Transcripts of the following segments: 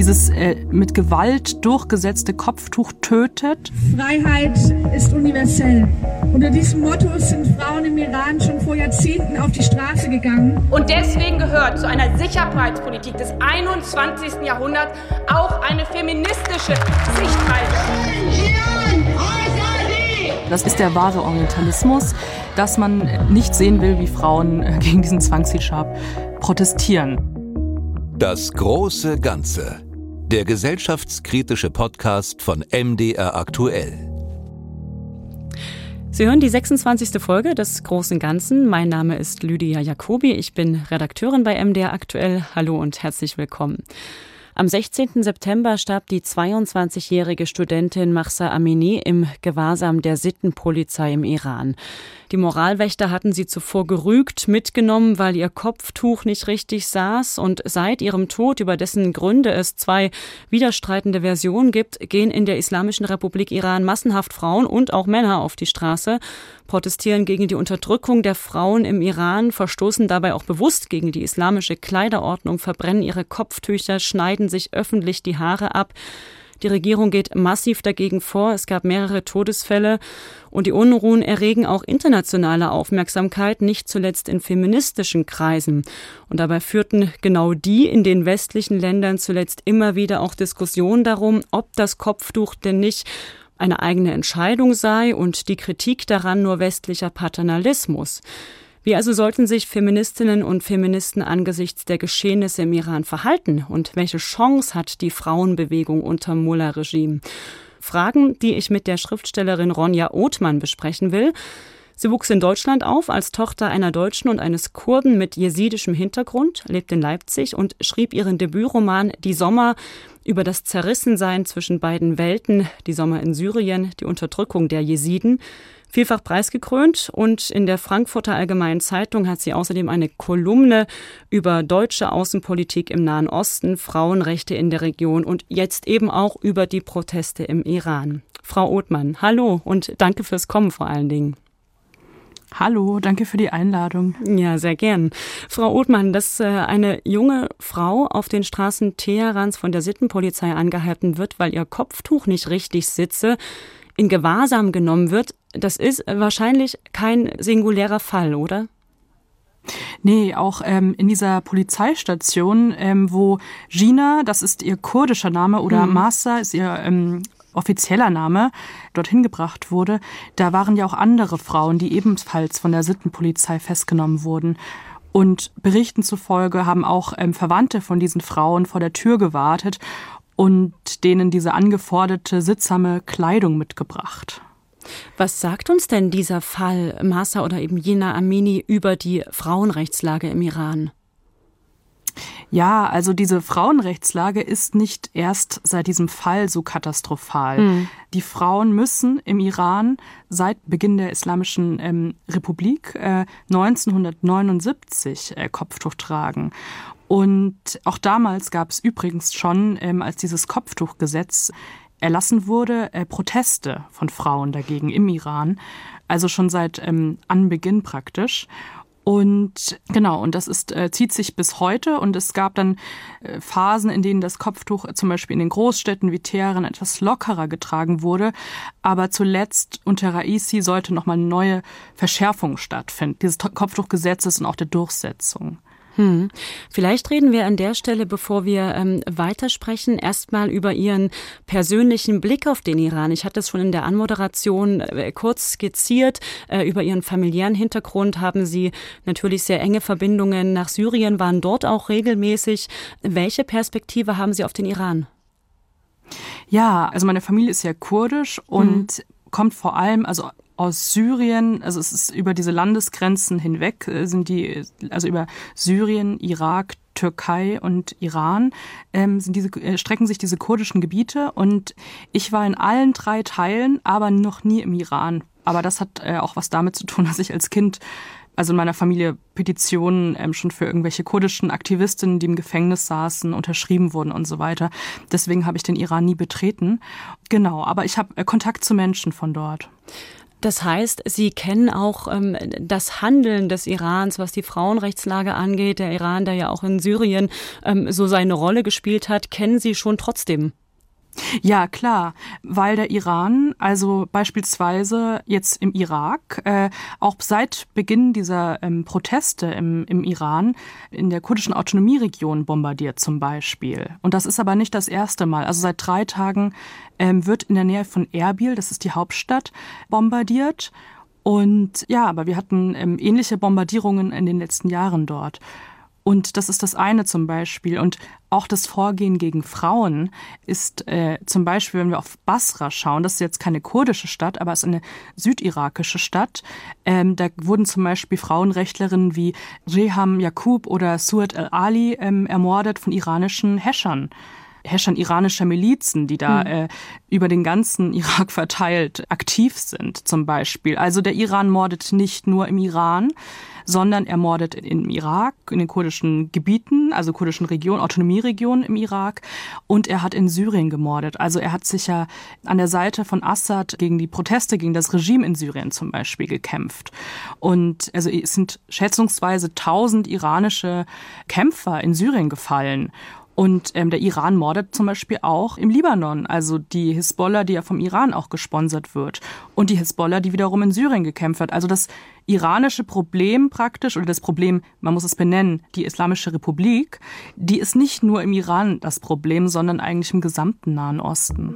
dieses äh, mit Gewalt durchgesetzte Kopftuch tötet. Freiheit ist universell. Unter diesem Motto sind Frauen im Iran schon vor Jahrzehnten auf die Straße gegangen. Und deswegen gehört zu einer Sicherheitspolitik des 21. Jahrhunderts auch eine feministische Sichtweise. Das ist der wahre Orientalismus, dass man nicht sehen will, wie Frauen äh, gegen diesen Zwangshijab protestieren. Das große Ganze. Der gesellschaftskritische Podcast von MDR aktuell. Sie hören die 26. Folge des Großen Ganzen. Mein Name ist Lydia Jacobi. Ich bin Redakteurin bei MDR aktuell. Hallo und herzlich willkommen. Am 16. September starb die 22-jährige Studentin Mahsa Amini im Gewahrsam der Sittenpolizei im Iran. Die Moralwächter hatten sie zuvor gerügt mitgenommen, weil ihr Kopftuch nicht richtig saß und seit ihrem Tod, über dessen Gründe es zwei widerstreitende Versionen gibt, gehen in der Islamischen Republik Iran massenhaft Frauen und auch Männer auf die Straße, protestieren gegen die Unterdrückung der Frauen im Iran, verstoßen dabei auch bewusst gegen die islamische Kleiderordnung, verbrennen ihre Kopftücher, schneiden sich öffentlich die Haare ab. Die Regierung geht massiv dagegen vor. Es gab mehrere Todesfälle und die Unruhen erregen auch internationale Aufmerksamkeit, nicht zuletzt in feministischen Kreisen. Und dabei führten genau die in den westlichen Ländern zuletzt immer wieder auch Diskussionen darum, ob das Kopftuch denn nicht eine eigene Entscheidung sei und die Kritik daran nur westlicher Paternalismus. Wie also sollten sich Feministinnen und Feministen angesichts der Geschehnisse im Iran verhalten und welche Chance hat die Frauenbewegung unter Mullah-Regime? Fragen, die ich mit der Schriftstellerin Ronja Othmann besprechen will. Sie wuchs in Deutschland auf als Tochter einer Deutschen und eines Kurden mit jesidischem Hintergrund, lebt in Leipzig und schrieb ihren Debütroman Die Sommer über das Zerrissensein zwischen beiden Welten, die Sommer in Syrien, die Unterdrückung der Jesiden vielfach preisgekrönt und in der Frankfurter Allgemeinen Zeitung hat sie außerdem eine Kolumne über deutsche Außenpolitik im Nahen Osten, Frauenrechte in der Region und jetzt eben auch über die Proteste im Iran. Frau Othmann, hallo und danke fürs Kommen vor allen Dingen. Hallo, danke für die Einladung. Ja, sehr gern. Frau Othmann, dass äh, eine junge Frau auf den Straßen Teherans von der Sittenpolizei angehalten wird, weil ihr Kopftuch nicht richtig sitze, in Gewahrsam genommen wird, das ist wahrscheinlich kein singulärer Fall, oder? Nee, auch ähm, in dieser Polizeistation, ähm, wo Gina, das ist ihr kurdischer Name, oder mhm. Masa ist ihr ähm, offizieller Name, dorthin gebracht wurde, da waren ja auch andere Frauen, die ebenfalls von der Sittenpolizei festgenommen wurden. Und Berichten zufolge haben auch ähm, Verwandte von diesen Frauen vor der Tür gewartet und denen diese angeforderte sittsame Kleidung mitgebracht. Was sagt uns denn dieser Fall Masa oder eben Jena Amini über die Frauenrechtslage im Iran? Ja, also diese Frauenrechtslage ist nicht erst seit diesem Fall so katastrophal. Hm. Die Frauen müssen im Iran seit Beginn der Islamischen ähm, Republik äh, 1979 äh, Kopftuch tragen. Und auch damals gab es übrigens schon, ähm, als dieses Kopftuchgesetz erlassen wurde, äh, Proteste von Frauen dagegen im Iran. Also schon seit ähm, Anbeginn praktisch. Und genau, und das ist, äh, zieht sich bis heute. Und es gab dann äh, Phasen, in denen das Kopftuch zum Beispiel in den Großstädten wie Teheran etwas lockerer getragen wurde. Aber zuletzt unter Raisi sollte nochmal eine neue Verschärfung stattfinden, dieses Kopftuchgesetzes und auch der Durchsetzung. Hm. Vielleicht reden wir an der Stelle, bevor wir ähm, weitersprechen, erstmal über Ihren persönlichen Blick auf den Iran. Ich hatte es schon in der Anmoderation äh, kurz skizziert. Äh, über Ihren familiären Hintergrund haben Sie natürlich sehr enge Verbindungen nach Syrien, waren dort auch regelmäßig. Welche Perspektive haben Sie auf den Iran? Ja, also meine Familie ist ja kurdisch und hm. kommt vor allem, also aus Syrien, also es ist über diese Landesgrenzen hinweg, äh, sind die, also über Syrien, Irak, Türkei und Iran ähm, sind diese, äh, strecken sich diese kurdischen Gebiete und ich war in allen drei Teilen, aber noch nie im Iran. Aber das hat äh, auch was damit zu tun, dass ich als Kind also in meiner Familie Petitionen ähm, schon für irgendwelche kurdischen Aktivistinnen, die im Gefängnis saßen, unterschrieben wurden und so weiter. Deswegen habe ich den Iran nie betreten. Genau, aber ich habe äh, Kontakt zu Menschen von dort. Das heißt, Sie kennen auch ähm, das Handeln des Irans, was die Frauenrechtslage angeht. Der Iran, der ja auch in Syrien ähm, so seine Rolle gespielt hat, kennen Sie schon trotzdem. Ja, klar, weil der Iran, also beispielsweise jetzt im Irak, äh, auch seit Beginn dieser ähm, Proteste im, im Iran in der kurdischen Autonomieregion bombardiert zum Beispiel. Und das ist aber nicht das erste Mal. Also seit drei Tagen ähm, wird in der Nähe von Erbil, das ist die Hauptstadt, bombardiert. Und ja, aber wir hatten ähm, ähnliche Bombardierungen in den letzten Jahren dort. Und das ist das eine zum Beispiel. Und auch das Vorgehen gegen Frauen ist äh, zum Beispiel, wenn wir auf Basra schauen, das ist jetzt keine kurdische Stadt, aber es ist eine südirakische Stadt. Ähm, da wurden zum Beispiel Frauenrechtlerinnen wie Reham Yakub oder Suad al-Ali ähm, ermordet von iranischen Häschern. Herrschern iranischer Milizen, die da hm. äh, über den ganzen Irak verteilt aktiv sind, zum Beispiel. Also der Iran mordet nicht nur im Iran, sondern er mordet im Irak, in den kurdischen Gebieten, also kurdischen Regionen, Autonomieregionen im Irak und er hat in Syrien gemordet. Also er hat sich ja an der Seite von Assad gegen die Proteste gegen das Regime in Syrien zum Beispiel gekämpft. Und also es sind schätzungsweise tausend iranische Kämpfer in Syrien gefallen. Und ähm, der Iran mordet zum Beispiel auch im Libanon, also die Hisbollah, die ja vom Iran auch gesponsert wird. Und die Hisbollah, die wiederum in Syrien gekämpft hat. Also das iranische Problem praktisch, oder das Problem, man muss es benennen, die Islamische Republik, die ist nicht nur im Iran das Problem, sondern eigentlich im gesamten Nahen Osten.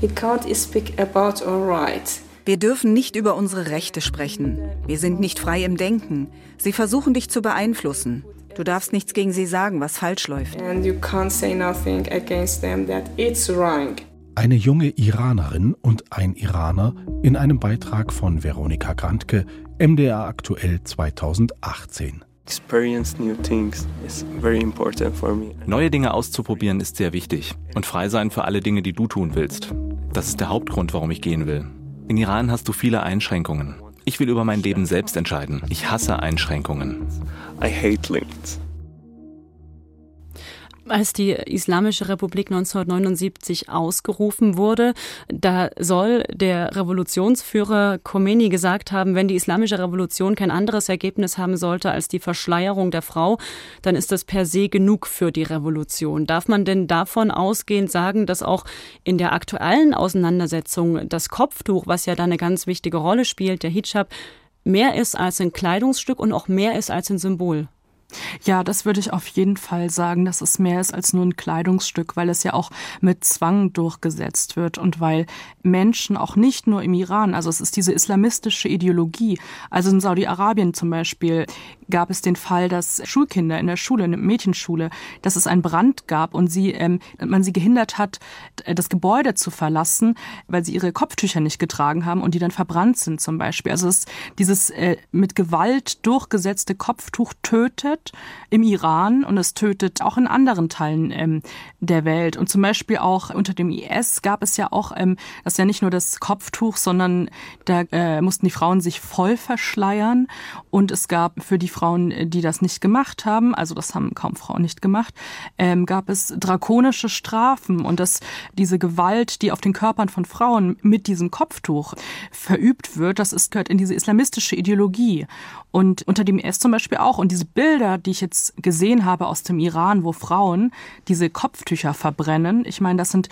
We can't speak about our rights. Wir dürfen nicht über unsere Rechte sprechen. Wir sind nicht frei im Denken. Sie versuchen dich zu beeinflussen. Du darfst nichts gegen sie sagen, was falsch läuft. Eine junge Iranerin und ein Iraner in einem Beitrag von Veronika Grantke, MDR aktuell 2018. Neue Dinge auszuprobieren ist sehr wichtig und frei sein für alle Dinge, die du tun willst. Das ist der Hauptgrund, warum ich gehen will. In Iran hast du viele Einschränkungen. Ich will über mein Leben selbst entscheiden. Ich hasse Einschränkungen. I hate limits. Als die Islamische Republik 1979 ausgerufen wurde, da soll der Revolutionsführer Khomeini gesagt haben, wenn die Islamische Revolution kein anderes Ergebnis haben sollte als die Verschleierung der Frau, dann ist das per se genug für die Revolution. Darf man denn davon ausgehend sagen, dass auch in der aktuellen Auseinandersetzung das Kopftuch, was ja da eine ganz wichtige Rolle spielt, der Hijab, mehr ist als ein Kleidungsstück und auch mehr ist als ein Symbol? Ja, das würde ich auf jeden Fall sagen, dass es mehr ist als nur ein Kleidungsstück, weil es ja auch mit Zwang durchgesetzt wird und weil Menschen auch nicht nur im Iran, also es ist diese islamistische Ideologie, also in Saudi-Arabien zum Beispiel gab es den Fall, dass Schulkinder in der Schule, in der Mädchenschule, dass es einen Brand gab und sie, ähm, man sie gehindert hat, das Gebäude zu verlassen, weil sie ihre Kopftücher nicht getragen haben und die dann verbrannt sind zum Beispiel. Also es, dieses äh, mit Gewalt durchgesetzte Kopftuch tötet im Iran und es tötet auch in anderen Teilen ähm, der Welt. Und zum Beispiel auch unter dem IS gab es ja auch, ähm, das ist ja nicht nur das Kopftuch, sondern da äh, mussten die Frauen sich voll verschleiern und es gab für die Frauen, äh, die das nicht gemacht haben, also das haben kaum Frauen nicht gemacht, ähm, gab es drakonische Strafen und dass diese Gewalt, die auf den Körpern von Frauen mit diesem Kopftuch verübt wird, das ist, gehört in diese islamistische Ideologie. Und unter dem IS zum Beispiel auch. Und diese Bilder, die ich jetzt gesehen habe aus dem Iran, wo Frauen diese Kopftücher verbrennen, ich meine, das sind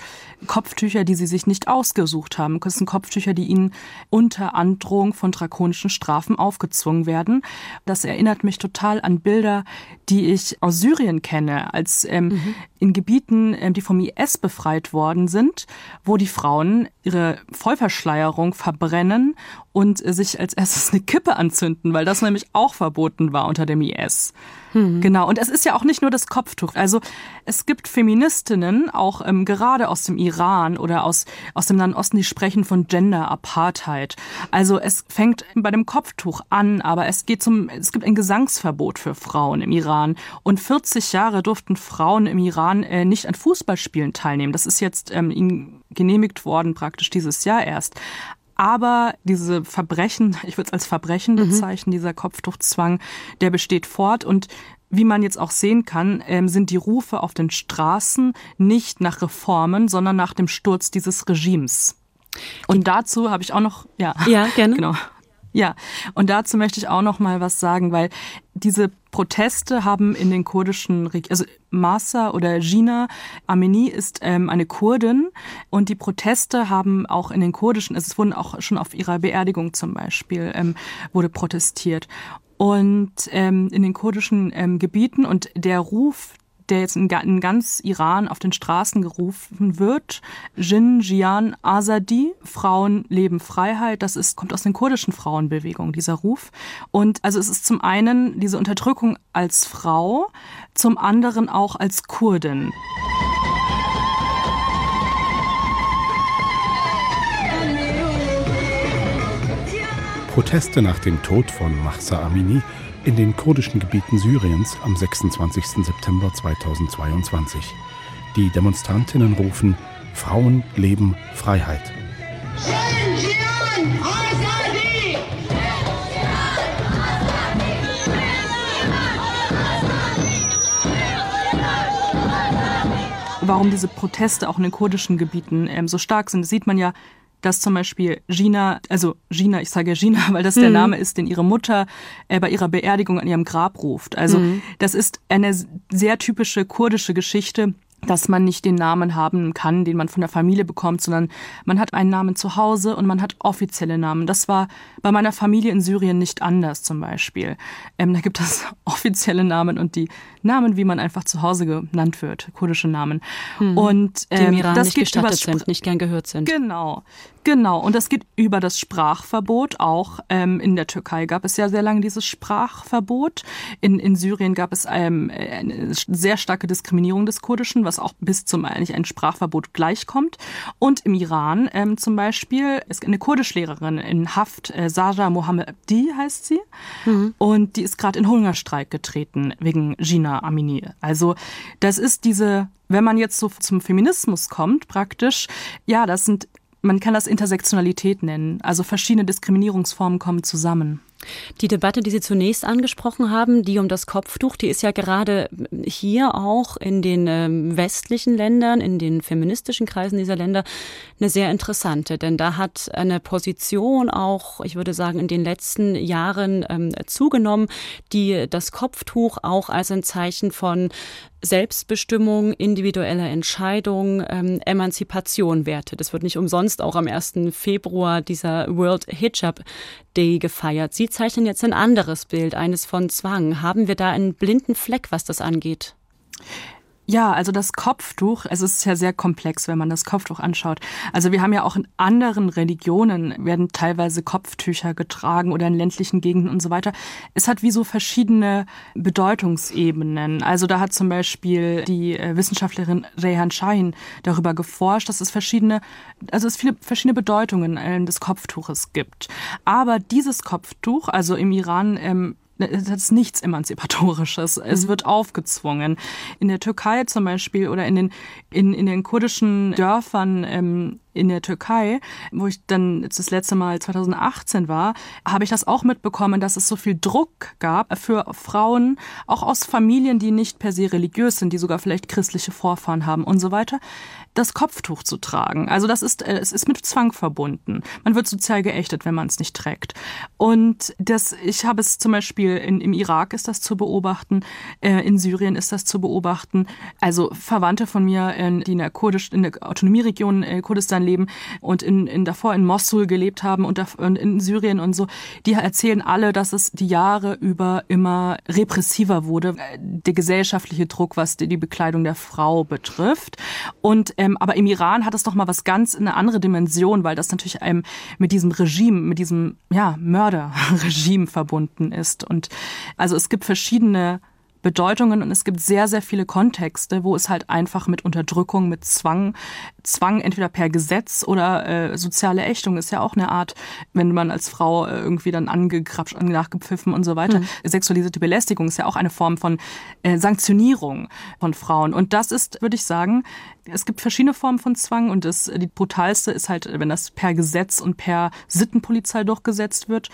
Kopftücher, die sie sich nicht ausgesucht haben. Das sind Kopftücher, die ihnen unter Androhung von drakonischen Strafen aufgezwungen werden. Das erinnert mich total an Bilder, die ich aus Syrien kenne, als ähm, mhm. in Gebieten, ähm, die vom IS befreit worden sind, wo die Frauen ihre Vollverschleierung verbrennen und äh, sich als erstes eine Kippe anzünden, weil das nämlich auch verboten war unter dem IS. Mhm. Genau. Und es ist ja auch nicht nur das Kopftuch. Also es gibt Feministinnen, auch ähm, gerade aus dem Iran oder aus, aus dem Nahen Osten, die sprechen von Gender Apartheid. Also es fängt bei dem Kopftuch an, aber es geht zum, es gibt ein Gesangsverbot für Frauen im Iran. Und 40 Jahre durften Frauen im Iran äh, nicht an Fußballspielen teilnehmen. Das ist jetzt ähm, ihnen genehmigt worden, praktisch dieses Jahr erst. Aber diese Verbrechen, ich würde es als Verbrechen mhm. bezeichnen, mhm. dieser Kopftuchzwang, der besteht fort und wie man jetzt auch sehen kann, ähm, sind die Rufe auf den Straßen nicht nach Reformen, sondern nach dem Sturz dieses Regimes. Und dazu habe ich auch noch, ja. Ja, gerne. Genau. Ja, und dazu möchte ich auch noch mal was sagen, weil diese Proteste haben in den kurdischen, also Masa oder Gina Amini ist ähm, eine Kurdin und die Proteste haben auch in den kurdischen, also es wurden auch schon auf ihrer Beerdigung zum Beispiel ähm, wurde protestiert. Und ähm, in den kurdischen ähm, Gebieten und der Ruf der jetzt in, ganz Iran auf den Straßen gerufen wird. Jin Jian Azadi, Frauen leben Freiheit. Das ist, kommt aus den kurdischen Frauenbewegungen, dieser Ruf. Und also es ist zum einen diese Unterdrückung als Frau, zum anderen auch als Kurdin. Proteste nach dem Tod von Mahsa Amini in den kurdischen Gebieten Syriens am 26. September 2022. Die Demonstrantinnen rufen Frauen, Leben, Freiheit. Warum diese Proteste auch in den kurdischen Gebieten ähm, so stark sind, sieht man ja dass zum Beispiel Gina, also Gina, ich sage Gina, weil das mhm. der Name ist, den ihre Mutter äh, bei ihrer Beerdigung an ihrem Grab ruft. Also mhm. das ist eine sehr typische kurdische Geschichte, dass man nicht den Namen haben kann, den man von der Familie bekommt, sondern man hat einen Namen zu Hause und man hat offizielle Namen. Das war bei meiner Familie in Syrien nicht anders zum Beispiel. Ähm, da gibt es offizielle Namen und die Namen, wie man einfach zu Hause genannt wird, kurdische Namen. Hm. Und ähm, die im ähm, Iran das nicht gestattet sind, nicht gern gehört sind. Genau, genau. Und das geht über das Sprachverbot. Auch ähm, in der Türkei gab es ja sehr lange dieses Sprachverbot. In, in Syrien gab es ähm, eine sehr starke Diskriminierung des Kurdischen, was auch bis zum eigentlich ein Sprachverbot gleichkommt. Und im Iran ähm, zum Beispiel ist eine Kurdischlehrerin in Haft, äh, Saja Mohammadi heißt sie. Mhm. Und die ist gerade in Hungerstreik getreten wegen Gina Amini. Also das ist diese, wenn man jetzt so zum Feminismus kommt, praktisch, ja, das sind, man kann das Intersektionalität nennen. Also verschiedene Diskriminierungsformen kommen zusammen. Die Debatte, die Sie zunächst angesprochen haben, die um das Kopftuch, die ist ja gerade hier auch in den ähm, westlichen Ländern, in den feministischen Kreisen dieser Länder eine sehr interessante. Denn da hat eine Position auch, ich würde sagen, in den letzten Jahren ähm, zugenommen, die das Kopftuch auch als ein Zeichen von Selbstbestimmung, individueller Entscheidung, ähm, Emanzipation wertet. Das wird nicht umsonst auch am 1. Februar dieser World Hijab Day gefeiert. Sie zeichnen jetzt ein anderes Bild, eines von Zwang. Haben wir da einen blinden Fleck, was das angeht? Ja, also das Kopftuch, es ist ja sehr komplex, wenn man das Kopftuch anschaut. Also wir haben ja auch in anderen Religionen werden teilweise Kopftücher getragen oder in ländlichen Gegenden und so weiter. Es hat wie so verschiedene Bedeutungsebenen. Also da hat zum Beispiel die äh, Wissenschaftlerin Rehan Shahin darüber geforscht, dass es verschiedene, also es viele verschiedene Bedeutungen äh, des Kopftuches gibt. Aber dieses Kopftuch, also im Iran ähm, das ist nichts Emanzipatorisches. Es mhm. wird aufgezwungen. In der Türkei zum Beispiel oder in den, in, in den kurdischen Dörfern ähm, in der Türkei, wo ich dann das letzte Mal 2018 war, habe ich das auch mitbekommen, dass es so viel Druck gab für Frauen, auch aus Familien, die nicht per se religiös sind, die sogar vielleicht christliche Vorfahren haben und so weiter, das Kopftuch zu tragen. Also das ist, äh, es ist mit Zwang verbunden. Man wird sozial geächtet, wenn man es nicht trägt. Und das, ich habe es zum Beispiel in, im Irak ist das zu beobachten, äh, in Syrien ist das zu beobachten. Also Verwandte von mir, die in der Kurdisch, in der Autonomieregion äh, Kurdistan leben und in, in davor in Mosul gelebt haben und, in Syrien und so, die erzählen alle, dass es die Jahre über immer repressiver wurde, der gesellschaftliche Druck, was die, die Bekleidung der Frau betrifft. Und ähm, aber im Iran hat es doch mal was ganz eine andere Dimension, weil das natürlich einem mit diesem Regime, mit diesem ja Mörderregime verbunden ist. Und also es gibt verschiedene Bedeutungen und es gibt sehr, sehr viele Kontexte, wo es halt einfach mit Unterdrückung, mit Zwang, Zwang entweder per Gesetz oder äh, soziale Ächtung ist ja auch eine Art, wenn man als Frau äh, irgendwie dann angekrapscht, nachgepfiffen und so weiter. Mhm. Sexualisierte Belästigung ist ja auch eine Form von äh, Sanktionierung von Frauen. Und das ist, würde ich sagen, es gibt verschiedene Formen von Zwang und das, die brutalste ist halt, wenn das per Gesetz und per Sittenpolizei durchgesetzt wird.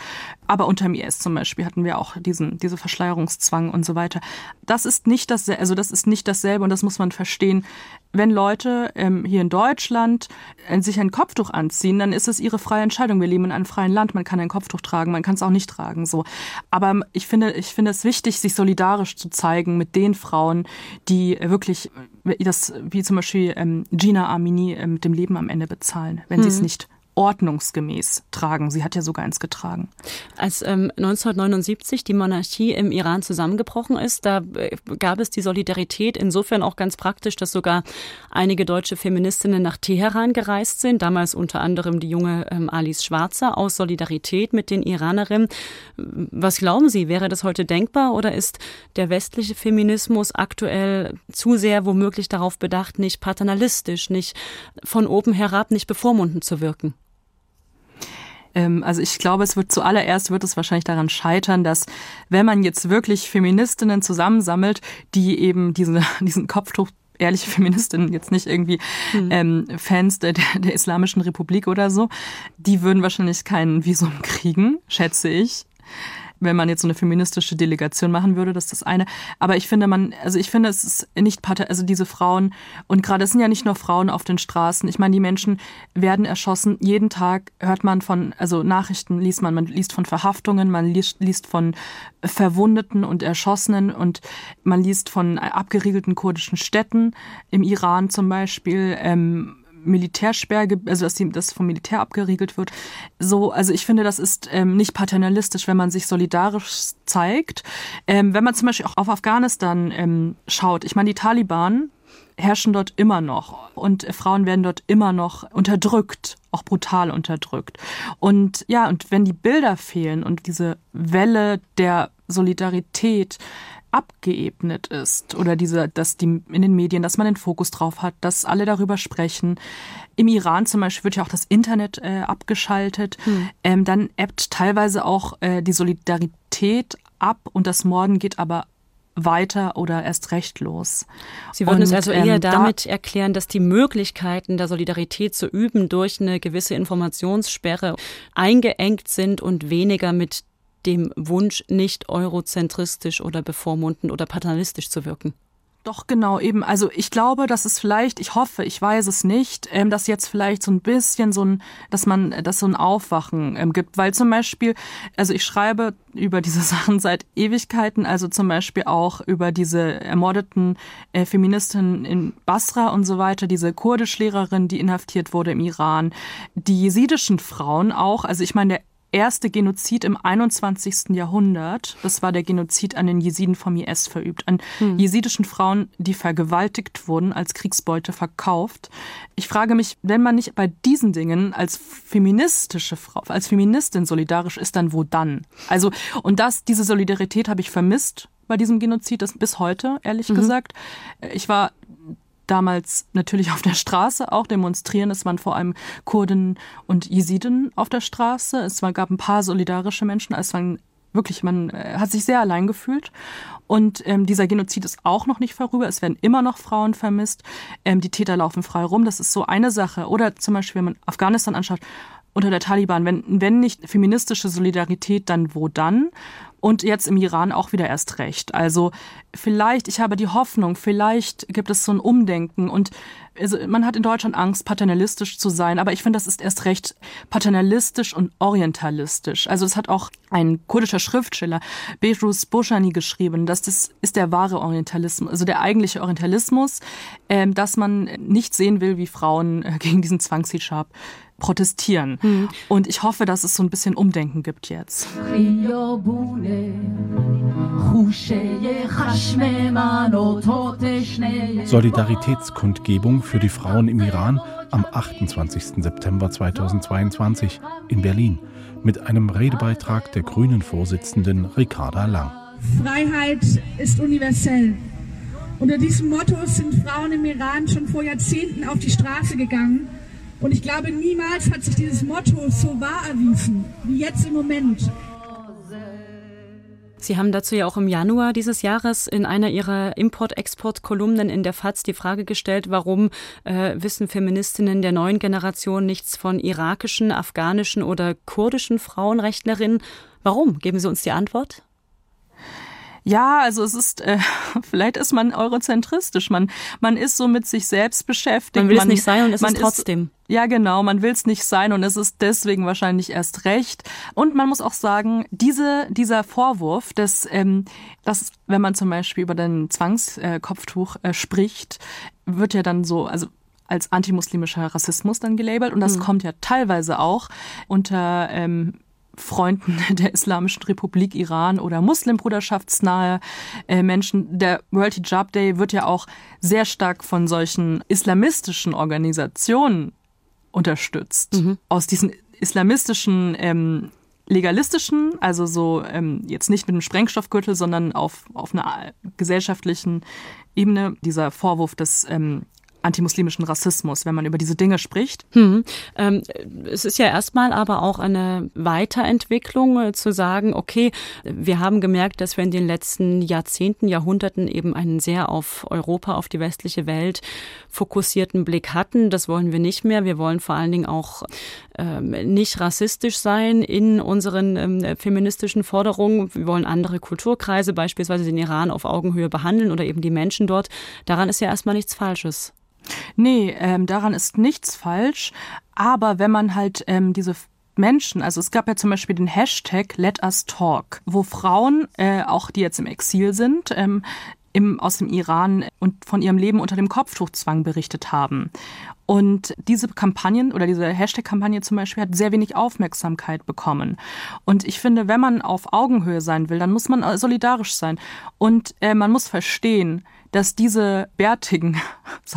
Aber unter dem IS zum Beispiel hatten wir auch diesen, diese Verschleierungszwang und so weiter. Das ist nicht das, also das ist nicht dasselbe und das muss man verstehen. Wenn Leute ähm, hier in Deutschland äh, sich ein Kopftuch anziehen, dann ist es ihre freie Entscheidung. Wir leben in einem freien Land. Man kann ein Kopftuch tragen, man kann es auch nicht tragen. So, aber ich finde, ich finde es wichtig, sich solidarisch zu zeigen mit den Frauen, die wirklich äh, das, wie zum Beispiel ähm, Gina Armini äh, mit dem Leben am Ende bezahlen, wenn hm. sie es nicht ordnungsgemäß tragen. Sie hat ja sogar eins getragen. Als ähm, 1979 die Monarchie im Iran zusammengebrochen ist, da äh, gab es die Solidarität insofern auch ganz praktisch, dass sogar einige deutsche Feministinnen nach Teheran gereist sind, damals unter anderem die junge ähm, Alice Schwarzer aus Solidarität mit den Iranerinnen. Was glauben Sie, wäre das heute denkbar oder ist der westliche Feminismus aktuell zu sehr womöglich darauf bedacht, nicht paternalistisch, nicht von oben herab, nicht bevormundend zu wirken? Ähm, also ich glaube, es wird zuallererst wird es wahrscheinlich daran scheitern, dass wenn man jetzt wirklich Feministinnen zusammensammelt, die eben diese, diesen Kopftuch ehrliche Feministinnen, jetzt nicht irgendwie mhm. ähm, Fans der, der Islamischen Republik oder so, die würden wahrscheinlich kein Visum kriegen, schätze ich wenn man jetzt so eine feministische Delegation machen würde, das ist das eine. Aber ich finde, man, also ich finde, es ist nicht, also diese Frauen, und gerade es sind ja nicht nur Frauen auf den Straßen. Ich meine, die Menschen werden erschossen. Jeden Tag hört man von, also Nachrichten liest man, man liest von Verhaftungen, man liest, liest von Verwundeten und Erschossenen und man liest von abgeriegelten kurdischen Städten im Iran zum Beispiel. Ähm, Militärsperre, also dass das vom Militär abgeriegelt wird. So, also ich finde, das ist ähm, nicht paternalistisch, wenn man sich solidarisch zeigt. Ähm, wenn man zum Beispiel auch auf Afghanistan ähm, schaut, ich meine, die Taliban herrschen dort immer noch und Frauen werden dort immer noch unterdrückt, auch brutal unterdrückt. Und ja, und wenn die Bilder fehlen und diese Welle der Solidarität, abgeebnet ist oder diese, dass die in den Medien, dass man den Fokus drauf hat, dass alle darüber sprechen. Im Iran zum Beispiel wird ja auch das Internet äh, abgeschaltet. Hm. Ähm, dann ebbt teilweise auch äh, die Solidarität ab und das Morden geht aber weiter oder erst recht los. Sie würden und, es also eher ähm, damit da erklären, dass die Möglichkeiten der Solidarität zu üben durch eine gewisse Informationssperre eingeengt sind und weniger mit dem Wunsch, nicht eurozentristisch oder bevormundend oder paternalistisch zu wirken. Doch, genau, eben. Also ich glaube, dass es vielleicht, ich hoffe, ich weiß es nicht, ähm, dass jetzt vielleicht so ein bisschen so ein, dass man, dass so ein Aufwachen ähm, gibt. Weil zum Beispiel, also ich schreibe über diese Sachen seit Ewigkeiten, also zum Beispiel auch über diese ermordeten äh, Feministinnen in Basra und so weiter, diese Kurdischlehrerin, die inhaftiert wurde im Iran, die jesidischen Frauen auch, also ich meine, der erste Genozid im 21. Jahrhundert. Das war der Genozid an den Jesiden vom IS verübt, an hm. jesidischen Frauen, die vergewaltigt wurden, als Kriegsbeute verkauft. Ich frage mich, wenn man nicht bei diesen Dingen als feministische Frau, als Feministin solidarisch ist, dann wo dann? Also, und das, diese Solidarität habe ich vermisst bei diesem Genozid, das bis heute, ehrlich mhm. gesagt. Ich war damals natürlich auf der Straße auch demonstrieren. Es waren vor allem Kurden und Jesiden auf der Straße. Es gab ein paar solidarische Menschen. Es waren wirklich, man äh, hat sich sehr allein gefühlt. Und ähm, dieser Genozid ist auch noch nicht vorüber. Es werden immer noch Frauen vermisst. Ähm, die Täter laufen frei rum. Das ist so eine Sache. Oder zum Beispiel, wenn man Afghanistan anschaut, unter der Taliban, wenn, wenn nicht feministische Solidarität, dann wo dann? Und jetzt im Iran auch wieder erst recht. Also vielleicht, ich habe die Hoffnung, vielleicht gibt es so ein Umdenken und also man hat in Deutschland Angst, paternalistisch zu sein, aber ich finde, das ist erst recht paternalistisch und orientalistisch. Also es hat auch ein kurdischer Schriftsteller, Behruz Boshani, geschrieben, dass das ist der wahre Orientalismus, also der eigentliche Orientalismus, äh, dass man nicht sehen will, wie Frauen äh, gegen diesen Zwangshijab protestieren. Hm. Und ich hoffe, dass es so ein bisschen Umdenken gibt jetzt. Solidaritätskundgebung für die Frauen im Iran am 28. September 2022 in Berlin mit einem Redebeitrag der grünen Vorsitzenden Ricarda Lang. Freiheit ist universell. Unter diesem Motto sind Frauen im Iran schon vor Jahrzehnten auf die Straße gegangen und ich glaube, niemals hat sich dieses Motto so wahr erwiesen wie jetzt im Moment. Sie haben dazu ja auch im Januar dieses Jahres in einer Ihrer Import-Export-Kolumnen in der FAZ die Frage gestellt, warum äh, wissen Feministinnen der neuen Generation nichts von irakischen, afghanischen oder kurdischen Frauenrechtlerinnen? Warum? Geben Sie uns die Antwort? Ja, also es ist, äh, vielleicht ist man eurozentristisch. Man, man ist so mit sich selbst beschäftigt. Man will man, es nicht sein und es ist trotzdem. Ist, ja, genau, man will es nicht sein und es ist deswegen wahrscheinlich erst recht. Und man muss auch sagen, diese, dieser Vorwurf, dass, ähm, dass wenn man zum Beispiel über den Zwangskopftuch äh, spricht, wird ja dann so, also als antimuslimischer Rassismus dann gelabelt und das mhm. kommt ja teilweise auch unter ähm, Freunden der Islamischen Republik Iran oder Muslimbruderschaftsnahe äh, Menschen. Der World Hijab Day wird ja auch sehr stark von solchen islamistischen Organisationen unterstützt. Mhm. Aus diesen islamistischen ähm, legalistischen, also so ähm, jetzt nicht mit einem Sprengstoffgürtel, sondern auf, auf einer gesellschaftlichen Ebene, dieser Vorwurf des ähm, antimuslimischen Rassismus, wenn man über diese Dinge spricht. Hm. Ähm, es ist ja erstmal aber auch eine Weiterentwicklung äh, zu sagen, okay, wir haben gemerkt, dass wir in den letzten Jahrzehnten, Jahrhunderten eben einen sehr auf Europa, auf die westliche Welt fokussierten Blick hatten. Das wollen wir nicht mehr. Wir wollen vor allen Dingen auch ähm, nicht rassistisch sein in unseren ähm, feministischen Forderungen. Wir wollen andere Kulturkreise, beispielsweise den Iran, auf Augenhöhe behandeln oder eben die Menschen dort. Daran ist ja erstmal nichts Falsches. Nee, ähm, daran ist nichts falsch. Aber wenn man halt ähm, diese Menschen, also es gab ja zum Beispiel den Hashtag Let Us Talk, wo Frauen, äh, auch die jetzt im Exil sind, ähm, im, aus dem Iran und von ihrem Leben unter dem Kopftuchzwang berichtet haben. Und diese Kampagnen oder diese Hashtag-Kampagne zum Beispiel hat sehr wenig Aufmerksamkeit bekommen. Und ich finde, wenn man auf Augenhöhe sein will, dann muss man solidarisch sein. Und äh, man muss verstehen, dass diese Bärtigen,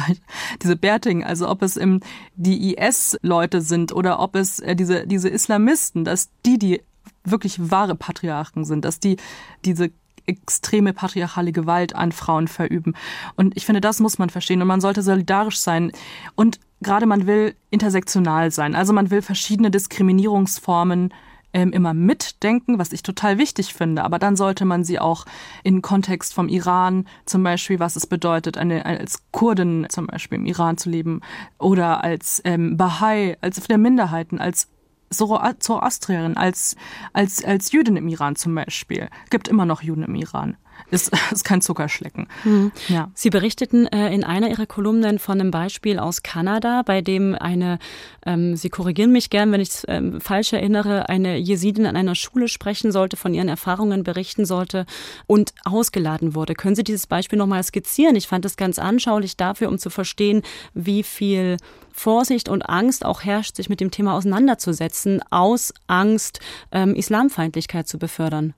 diese Bärtigen, also ob es im, die IS-Leute sind oder ob es äh, diese, diese Islamisten, dass die die wirklich wahre Patriarchen sind, dass die diese extreme patriarchale Gewalt an Frauen verüben. Und ich finde, das muss man verstehen und man sollte solidarisch sein. Und gerade man will intersektional sein. Also man will verschiedene Diskriminierungsformen ähm, immer mitdenken, was ich total wichtig finde. Aber dann sollte man sie auch in Kontext vom Iran, zum Beispiel, was es bedeutet, eine, als Kurdin zum Beispiel im Iran zu leben oder als ähm, Bahai, als der Minderheiten, als Zoroastrierin, als, als, als Jüdin im Iran zum Beispiel. Gibt immer noch Juden im Iran ist, ist kein Zuckerschlecken. Mhm. Ja. Sie berichteten äh, in einer Ihrer Kolumnen von einem Beispiel aus Kanada, bei dem eine, ähm, Sie korrigieren mich gern, wenn ich es ähm, falsch erinnere, eine Jesidin an einer Schule sprechen sollte, von ihren Erfahrungen berichten sollte und ausgeladen wurde. Können Sie dieses Beispiel nochmal skizzieren? Ich fand es ganz anschaulich dafür, um zu verstehen, wie viel Vorsicht und Angst auch herrscht, sich mit dem Thema auseinanderzusetzen, aus Angst, ähm, Islamfeindlichkeit zu befördern.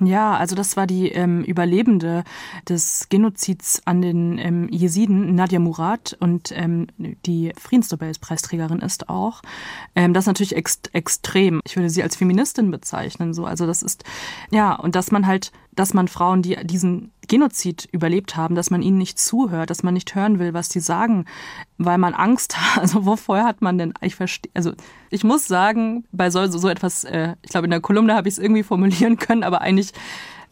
Ja, also das war die ähm, Überlebende des Genozids an den ähm, Jesiden, Nadia Murad, und ähm, die Friedensnobelpreisträgerin ist auch. Ähm, das ist natürlich ext extrem. Ich würde sie als Feministin bezeichnen. So, also das ist ja und dass man halt dass man Frauen, die diesen Genozid überlebt haben, dass man ihnen nicht zuhört, dass man nicht hören will, was sie sagen, weil man Angst hat. Also wovor hat man denn? Ich verstehe. Also ich muss sagen, bei so, so etwas, äh, ich glaube in der Kolumne habe ich es irgendwie formulieren können, aber eigentlich,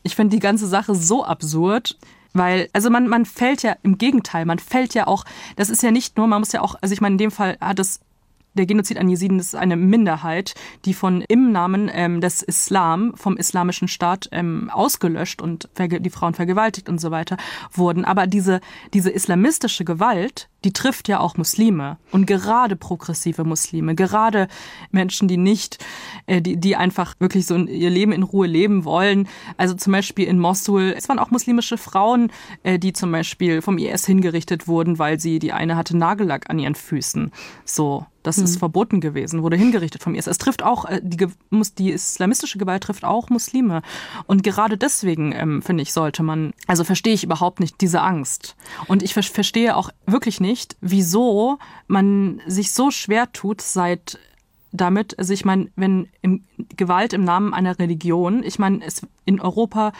ich finde die ganze Sache so absurd. Weil, also man, man fällt ja im Gegenteil, man fällt ja auch, das ist ja nicht nur, man muss ja auch, also ich meine, in dem Fall hat es der Genozid an Jesiden ist eine Minderheit, die von im Namen ähm, des Islam vom islamischen Staat ähm, ausgelöscht und die Frauen vergewaltigt und so weiter wurden. Aber diese diese islamistische Gewalt, die trifft ja auch Muslime und gerade progressive Muslime, gerade Menschen, die nicht, äh, die die einfach wirklich so ihr Leben in Ruhe leben wollen. Also zum Beispiel in Mosul, es waren auch muslimische Frauen, äh, die zum Beispiel vom IS hingerichtet wurden, weil sie die eine hatte Nagellack an ihren Füßen. So das mhm. ist verboten gewesen, wurde hingerichtet vom IS. Es trifft auch, äh, die, die islamistische Gewalt trifft auch Muslime. Und gerade deswegen, ähm, finde ich, sollte man, also verstehe ich überhaupt nicht diese Angst. Und ich ver verstehe auch wirklich nicht, wieso man sich so schwer tut, seit damit, also ich meine, wenn im, Gewalt im Namen einer Religion, ich meine, es in Europa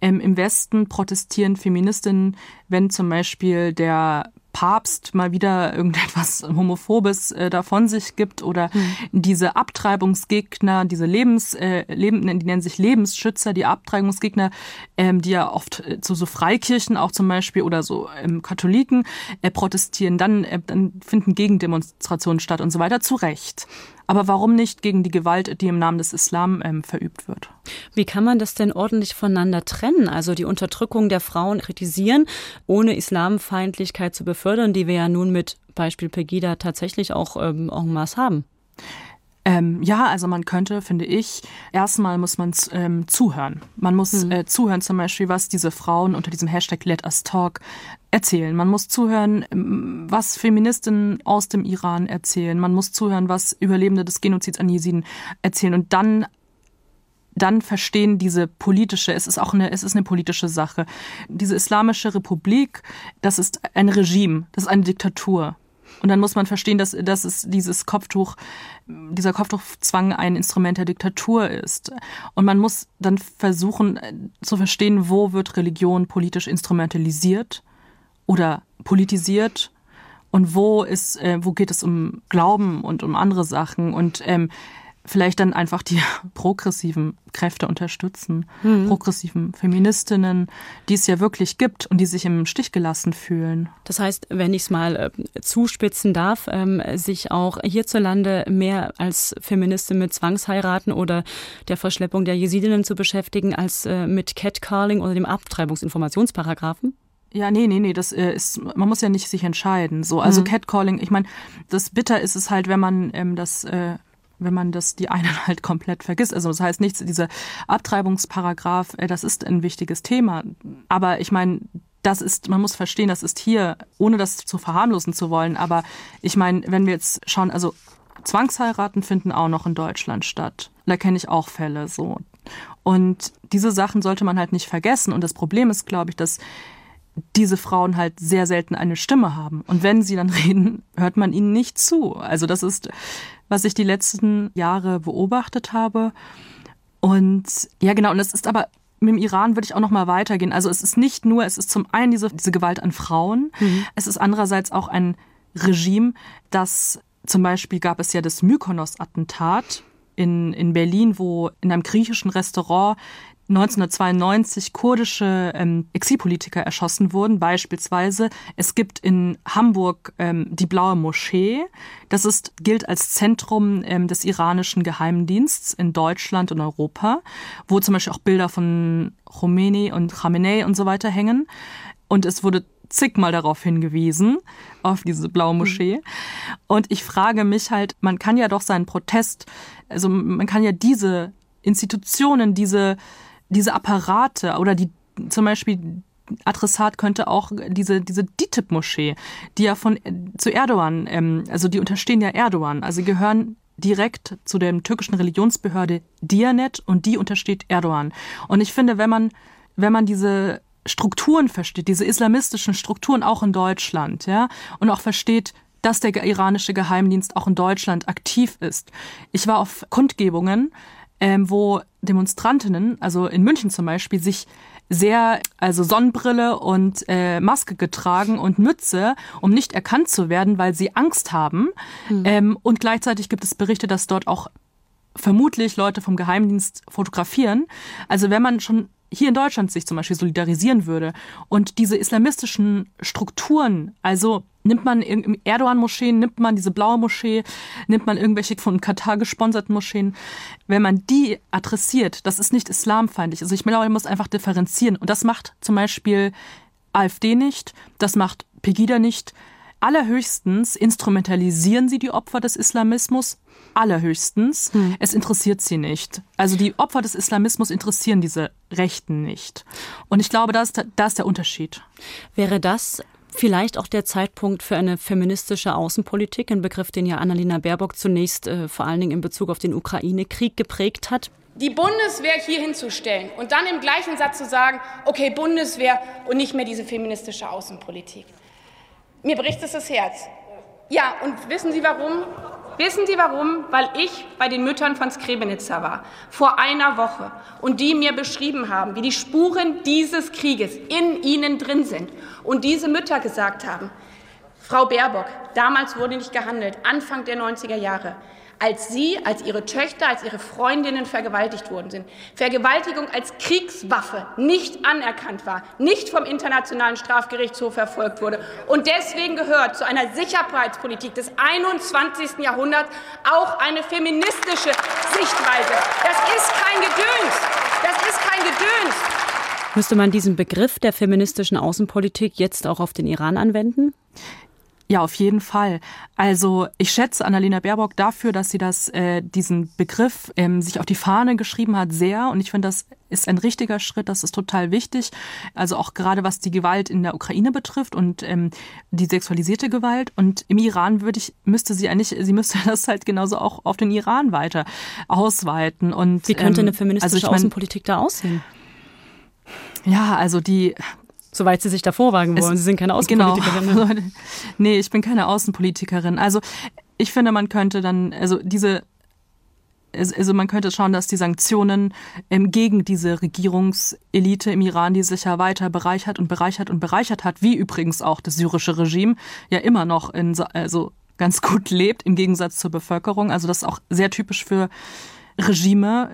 ähm, im Westen protestieren Feministinnen, wenn zum Beispiel der Papst mal wieder irgendetwas Homophobes äh, davon sich gibt oder mhm. diese Abtreibungsgegner, diese Lebens, äh, Leben, die nennen sich Lebensschützer, die Abtreibungsgegner, ähm, die ja oft äh, zu so Freikirchen auch zum Beispiel oder so ähm, Katholiken äh, protestieren, dann, äh, dann finden Gegendemonstrationen statt und so weiter, zu Recht. Aber warum nicht gegen die Gewalt, die im Namen des Islam ähm, verübt wird? Wie kann man das denn ordentlich voneinander trennen? Also die Unterdrückung der Frauen kritisieren, ohne Islamfeindlichkeit zu befördern, die wir ja nun mit Beispiel Pegida tatsächlich auch ähm, en masse haben. Ähm, ja, also man könnte, finde ich, erstmal muss man ähm, zuhören. Man muss mhm. äh, zuhören zum Beispiel, was diese Frauen unter diesem Hashtag Let Us Talk erzählen. Man muss zuhören, ähm, was Feministinnen aus dem Iran erzählen. Man muss zuhören, was Überlebende des Genozids an Jesiden erzählen und dann dann verstehen diese politische, es ist auch eine, es ist eine politische Sache. Diese Islamische Republik, das ist ein Regime, das ist eine Diktatur. Und dann muss man verstehen, dass, dass es dieses Kopftuch, dieser Kopftuchzwang ein Instrument der Diktatur ist. Und man muss dann versuchen äh, zu verstehen, wo wird Religion politisch instrumentalisiert oder politisiert und wo ist, äh, wo geht es um Glauben und um andere Sachen. Und ähm, vielleicht dann einfach die progressiven Kräfte unterstützen, mhm. progressiven Feministinnen, die es ja wirklich gibt und die sich im Stich gelassen fühlen. Das heißt, wenn ich es mal äh, zuspitzen darf, ähm, sich auch hierzulande mehr als Feministin mit Zwangsheiraten oder der Verschleppung der Jesidinnen zu beschäftigen, als äh, mit Catcalling oder dem Abtreibungsinformationsparagraphen? Ja, nee, nee, nee, das äh, ist, man muss ja nicht sich entscheiden. So, also mhm. Catcalling, ich meine, das Bitter ist es halt, wenn man ähm, das äh, wenn man das die einen halt komplett vergisst. Also das heißt nichts, dieser Abtreibungsparagraph, äh, das ist ein wichtiges Thema. Aber ich meine, das ist, man muss verstehen, das ist hier, ohne das zu verharmlosen zu wollen, aber ich meine, wenn wir jetzt schauen, also Zwangsheiraten finden auch noch in Deutschland statt. Da kenne ich auch Fälle so. Und diese Sachen sollte man halt nicht vergessen. Und das Problem ist, glaube ich, dass diese Frauen halt sehr selten eine Stimme haben. Und wenn sie dann reden, hört man ihnen nicht zu. Also das ist was ich die letzten Jahre beobachtet habe. Und ja, genau, und es ist aber mit dem Iran würde ich auch noch mal weitergehen. Also es ist nicht nur, es ist zum einen diese, diese Gewalt an Frauen, mhm. es ist andererseits auch ein Regime, das zum Beispiel gab es ja das Mykonos-Attentat in, in Berlin, wo in einem griechischen Restaurant 1992 kurdische ähm, Exilpolitiker erschossen wurden. Beispielsweise, es gibt in Hamburg ähm, die Blaue Moschee. Das ist, gilt als Zentrum ähm, des iranischen Geheimdiensts in Deutschland und Europa, wo zum Beispiel auch Bilder von Khomeini und Khamenei und so weiter hängen. Und es wurde zigmal darauf hingewiesen, auf diese blaue Moschee. Und ich frage mich halt, man kann ja doch seinen Protest, also man kann ja diese Institutionen, diese diese Apparate oder die zum Beispiel Adressat könnte auch diese, diese DITIB-Moschee, die ja von zu Erdogan, ähm, also die unterstehen ja Erdogan, also gehören direkt zu der türkischen Religionsbehörde Dianet und die untersteht Erdogan. Und ich finde, wenn man, wenn man diese Strukturen versteht, diese islamistischen Strukturen auch in Deutschland, ja, und auch versteht, dass der iranische Geheimdienst auch in Deutschland aktiv ist. Ich war auf Kundgebungen, ähm, wo Demonstrantinnen, also in München zum Beispiel, sich sehr, also Sonnenbrille und äh, Maske getragen und Mütze, um nicht erkannt zu werden, weil sie Angst haben. Mhm. Ähm, und gleichzeitig gibt es Berichte, dass dort auch vermutlich Leute vom Geheimdienst fotografieren. Also wenn man schon hier in Deutschland sich zum Beispiel solidarisieren würde und diese islamistischen Strukturen, also nimmt man im Erdogan-Moscheen, nimmt man diese blaue Moschee, nimmt man irgendwelche von Katar gesponserten Moscheen, wenn man die adressiert, das ist nicht islamfeindlich. Also ich glaube, man muss einfach differenzieren und das macht zum Beispiel AfD nicht, das macht Pegida nicht, Allerhöchstens instrumentalisieren sie die Opfer des Islamismus. Allerhöchstens. Hm. Es interessiert sie nicht. Also die Opfer des Islamismus interessieren diese Rechten nicht. Und ich glaube, da ist, da ist der Unterschied. Wäre das vielleicht auch der Zeitpunkt für eine feministische Außenpolitik, ein Begriff, den ja Annalena Baerbock zunächst äh, vor allen Dingen in Bezug auf den Ukraine-Krieg geprägt hat? Die Bundeswehr hier hinzustellen und dann im gleichen Satz zu sagen, okay, Bundeswehr und nicht mehr diese feministische Außenpolitik. Mir bricht es das Herz. Ja, und wissen Sie warum? Wissen Sie warum? Weil ich bei den Müttern von Skrebenitzer war, vor einer Woche, und die mir beschrieben haben, wie die Spuren dieses Krieges in ihnen drin sind. Und diese Mütter gesagt haben, Frau Baerbock, damals wurde nicht gehandelt, Anfang der 90er Jahre. Als sie, als ihre Töchter, als ihre Freundinnen vergewaltigt worden sind. Vergewaltigung als Kriegswaffe nicht anerkannt war, nicht vom Internationalen Strafgerichtshof verfolgt wurde und deswegen gehört zu einer Sicherheitspolitik des 21. Jahrhunderts auch eine feministische Sichtweise. Das ist kein Gedöns. Das ist kein Gedöns. Müsste man diesen Begriff der feministischen Außenpolitik jetzt auch auf den Iran anwenden? Ja, auf jeden Fall. Also ich schätze Annalena Baerbock dafür, dass sie das, äh, diesen Begriff ähm, sich auf die Fahne geschrieben hat, sehr. Und ich finde, das ist ein richtiger Schritt, das ist total wichtig. Also auch gerade was die Gewalt in der Ukraine betrifft und ähm, die sexualisierte Gewalt. Und im Iran würde ich, müsste sie eigentlich, sie müsste das halt genauso auch auf den Iran weiter ausweiten. Und wie könnte eine feministische ähm, also ich mein, Außenpolitik da aussehen? Ja, also die Soweit Sie sich da vorwagen wollen. Es, Sie sind keine Außenpolitikerin. Genau. nee, ich bin keine Außenpolitikerin. Also ich finde, man könnte dann, also diese also man könnte schauen, dass die Sanktionen ähm, gegen diese Regierungselite im Iran, die sich ja weiter bereichert und bereichert und bereichert hat, wie übrigens auch das syrische Regime, ja immer noch in, also ganz gut lebt im Gegensatz zur Bevölkerung. Also das ist auch sehr typisch für Regime,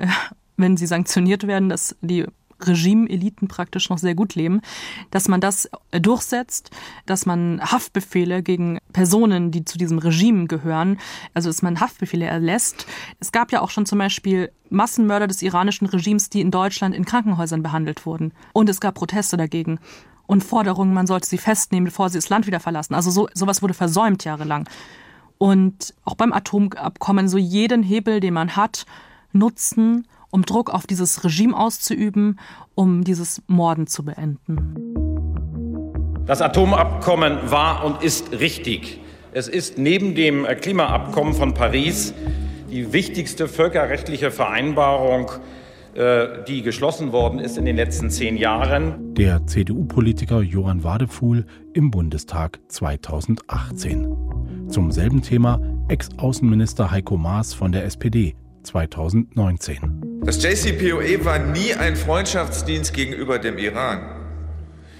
wenn sie sanktioniert werden, dass die Regime-Eliten praktisch noch sehr gut leben, dass man das durchsetzt, dass man Haftbefehle gegen Personen, die zu diesem Regime gehören, also dass man Haftbefehle erlässt. Es gab ja auch schon zum Beispiel Massenmörder des iranischen Regimes, die in Deutschland in Krankenhäusern behandelt wurden. Und es gab Proteste dagegen und Forderungen, man sollte sie festnehmen, bevor sie das Land wieder verlassen. Also so, sowas wurde versäumt jahrelang. Und auch beim Atomabkommen so jeden Hebel, den man hat, nutzen, um Druck auf dieses Regime auszuüben, um dieses Morden zu beenden. Das Atomabkommen war und ist richtig. Es ist neben dem Klimaabkommen von Paris die wichtigste völkerrechtliche Vereinbarung, äh, die geschlossen worden ist in den letzten zehn Jahren. Der CDU-Politiker Johann Wadefuhl im Bundestag 2018. Zum selben Thema Ex-Außenminister Heiko Maas von der SPD 2019. Das JCPOA war nie ein Freundschaftsdienst gegenüber dem Iran.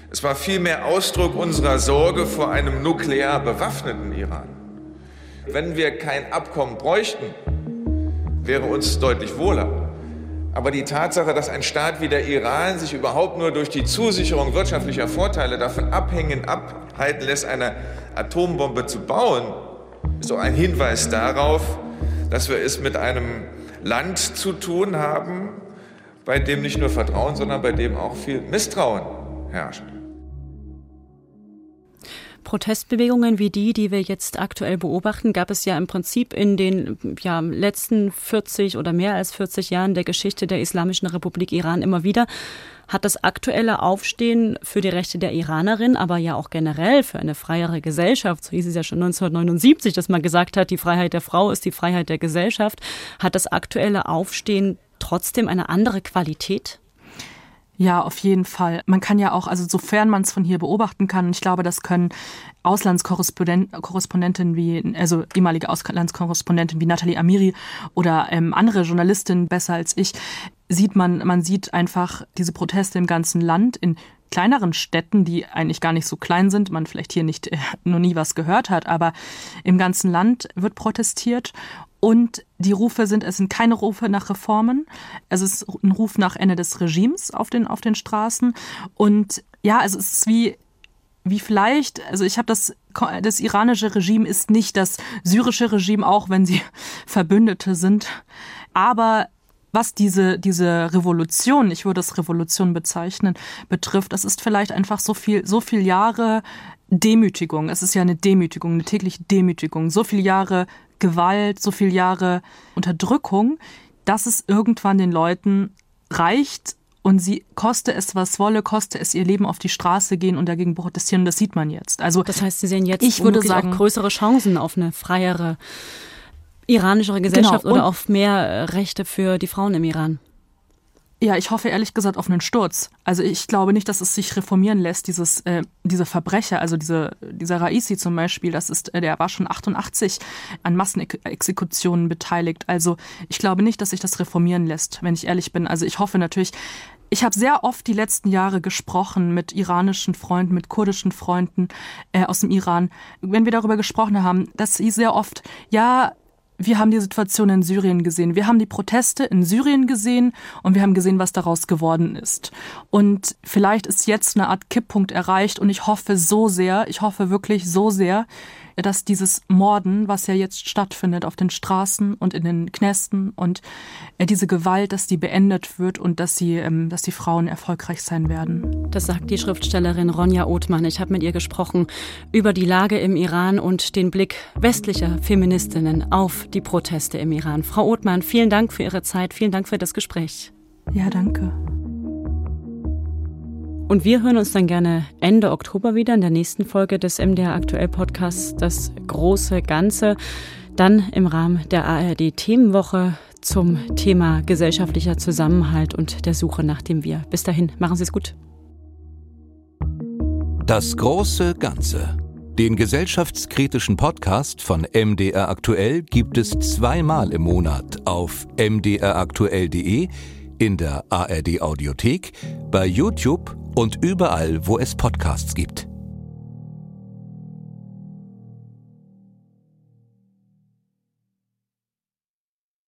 Es war vielmehr Ausdruck unserer Sorge vor einem nuklear bewaffneten Iran. Wenn wir kein Abkommen bräuchten, wäre uns deutlich wohler. Aber die Tatsache, dass ein Staat wie der Iran sich überhaupt nur durch die Zusicherung wirtschaftlicher Vorteile davon abhängen, abhalten lässt, eine Atombombe zu bauen, ist doch ein Hinweis darauf, dass wir es mit einem Land zu tun haben, bei dem nicht nur Vertrauen, sondern bei dem auch viel Misstrauen herrscht. Protestbewegungen wie die, die wir jetzt aktuell beobachten, gab es ja im Prinzip in den ja, letzten 40 oder mehr als 40 Jahren der Geschichte der Islamischen Republik Iran immer wieder. Hat das aktuelle Aufstehen für die Rechte der Iranerin, aber ja auch generell für eine freiere Gesellschaft, so hieß es ja schon 1979, dass man gesagt hat, die Freiheit der Frau ist die Freiheit der Gesellschaft, hat das aktuelle Aufstehen trotzdem eine andere Qualität? Ja, auf jeden Fall. Man kann ja auch, also sofern man es von hier beobachten kann, ich glaube, das können Auslandskorrespondentinnen wie, also ehemalige Auslandskorrespondentinnen wie Nathalie Amiri oder ähm, andere Journalistinnen besser als ich, sieht man, man sieht einfach diese Proteste im ganzen Land in kleineren Städten, die eigentlich gar nicht so klein sind, man vielleicht hier nicht äh, noch nie was gehört hat, aber im ganzen Land wird protestiert und die Rufe sind, es sind keine Rufe nach Reformen. Es ist ein Ruf nach Ende des Regimes auf den, auf den Straßen. Und ja, also es ist wie, wie vielleicht, also ich habe das, das iranische Regime ist nicht das syrische Regime, auch wenn sie Verbündete sind. Aber was diese, diese Revolution, ich würde es Revolution bezeichnen, betrifft, das ist vielleicht einfach so viel, so viel Jahre Demütigung. Es ist ja eine Demütigung, eine tägliche Demütigung. So viele Jahre Gewalt, so viele Jahre Unterdrückung, dass es irgendwann den Leuten reicht und sie koste es was wolle, koste es ihr Leben auf die Straße gehen und dagegen protestieren. Das sieht man jetzt. Also das heißt, Sie sehen jetzt ich würde sagen, auch größere Chancen auf eine freiere iranischere Gesellschaft genau. oder auf mehr Rechte für die Frauen im Iran. Ja, ich hoffe ehrlich gesagt auf einen Sturz. Also ich glaube nicht, dass es sich reformieren lässt, dieses, äh, diese Verbrecher, also diese, dieser Raisi zum Beispiel, das ist, äh, der war schon 88 an Massenexekutionen beteiligt. Also ich glaube nicht, dass sich das reformieren lässt, wenn ich ehrlich bin. Also ich hoffe natürlich, ich habe sehr oft die letzten Jahre gesprochen mit iranischen Freunden, mit kurdischen Freunden äh, aus dem Iran. Wenn wir darüber gesprochen haben, dass sie sehr oft, ja, wir haben die Situation in Syrien gesehen. Wir haben die Proteste in Syrien gesehen und wir haben gesehen, was daraus geworden ist. Und vielleicht ist jetzt eine Art Kipppunkt erreicht und ich hoffe so sehr, ich hoffe wirklich so sehr, dass dieses Morden, was ja jetzt stattfindet auf den Straßen und in den Knästen und äh, diese Gewalt, dass die beendet wird und dass sie, ähm, dass die Frauen erfolgreich sein werden. Das sagt die Schriftstellerin Ronja Othmann. Ich habe mit ihr gesprochen über die Lage im Iran und den Blick westlicher Feministinnen auf die Proteste im Iran. Frau Othmann, vielen Dank für Ihre Zeit, vielen Dank für das Gespräch. Ja, danke. Und wir hören uns dann gerne Ende Oktober wieder in der nächsten Folge des MDR Aktuell Podcasts, das große Ganze. Dann im Rahmen der ARD Themenwoche zum Thema gesellschaftlicher Zusammenhalt und der Suche nach dem Wir. Bis dahin, machen Sie es gut. Das große Ganze. Den gesellschaftskritischen Podcast von MDR Aktuell gibt es zweimal im Monat auf mdraktuell.de, in der ARD Audiothek, bei YouTube und überall, wo es Podcasts gibt.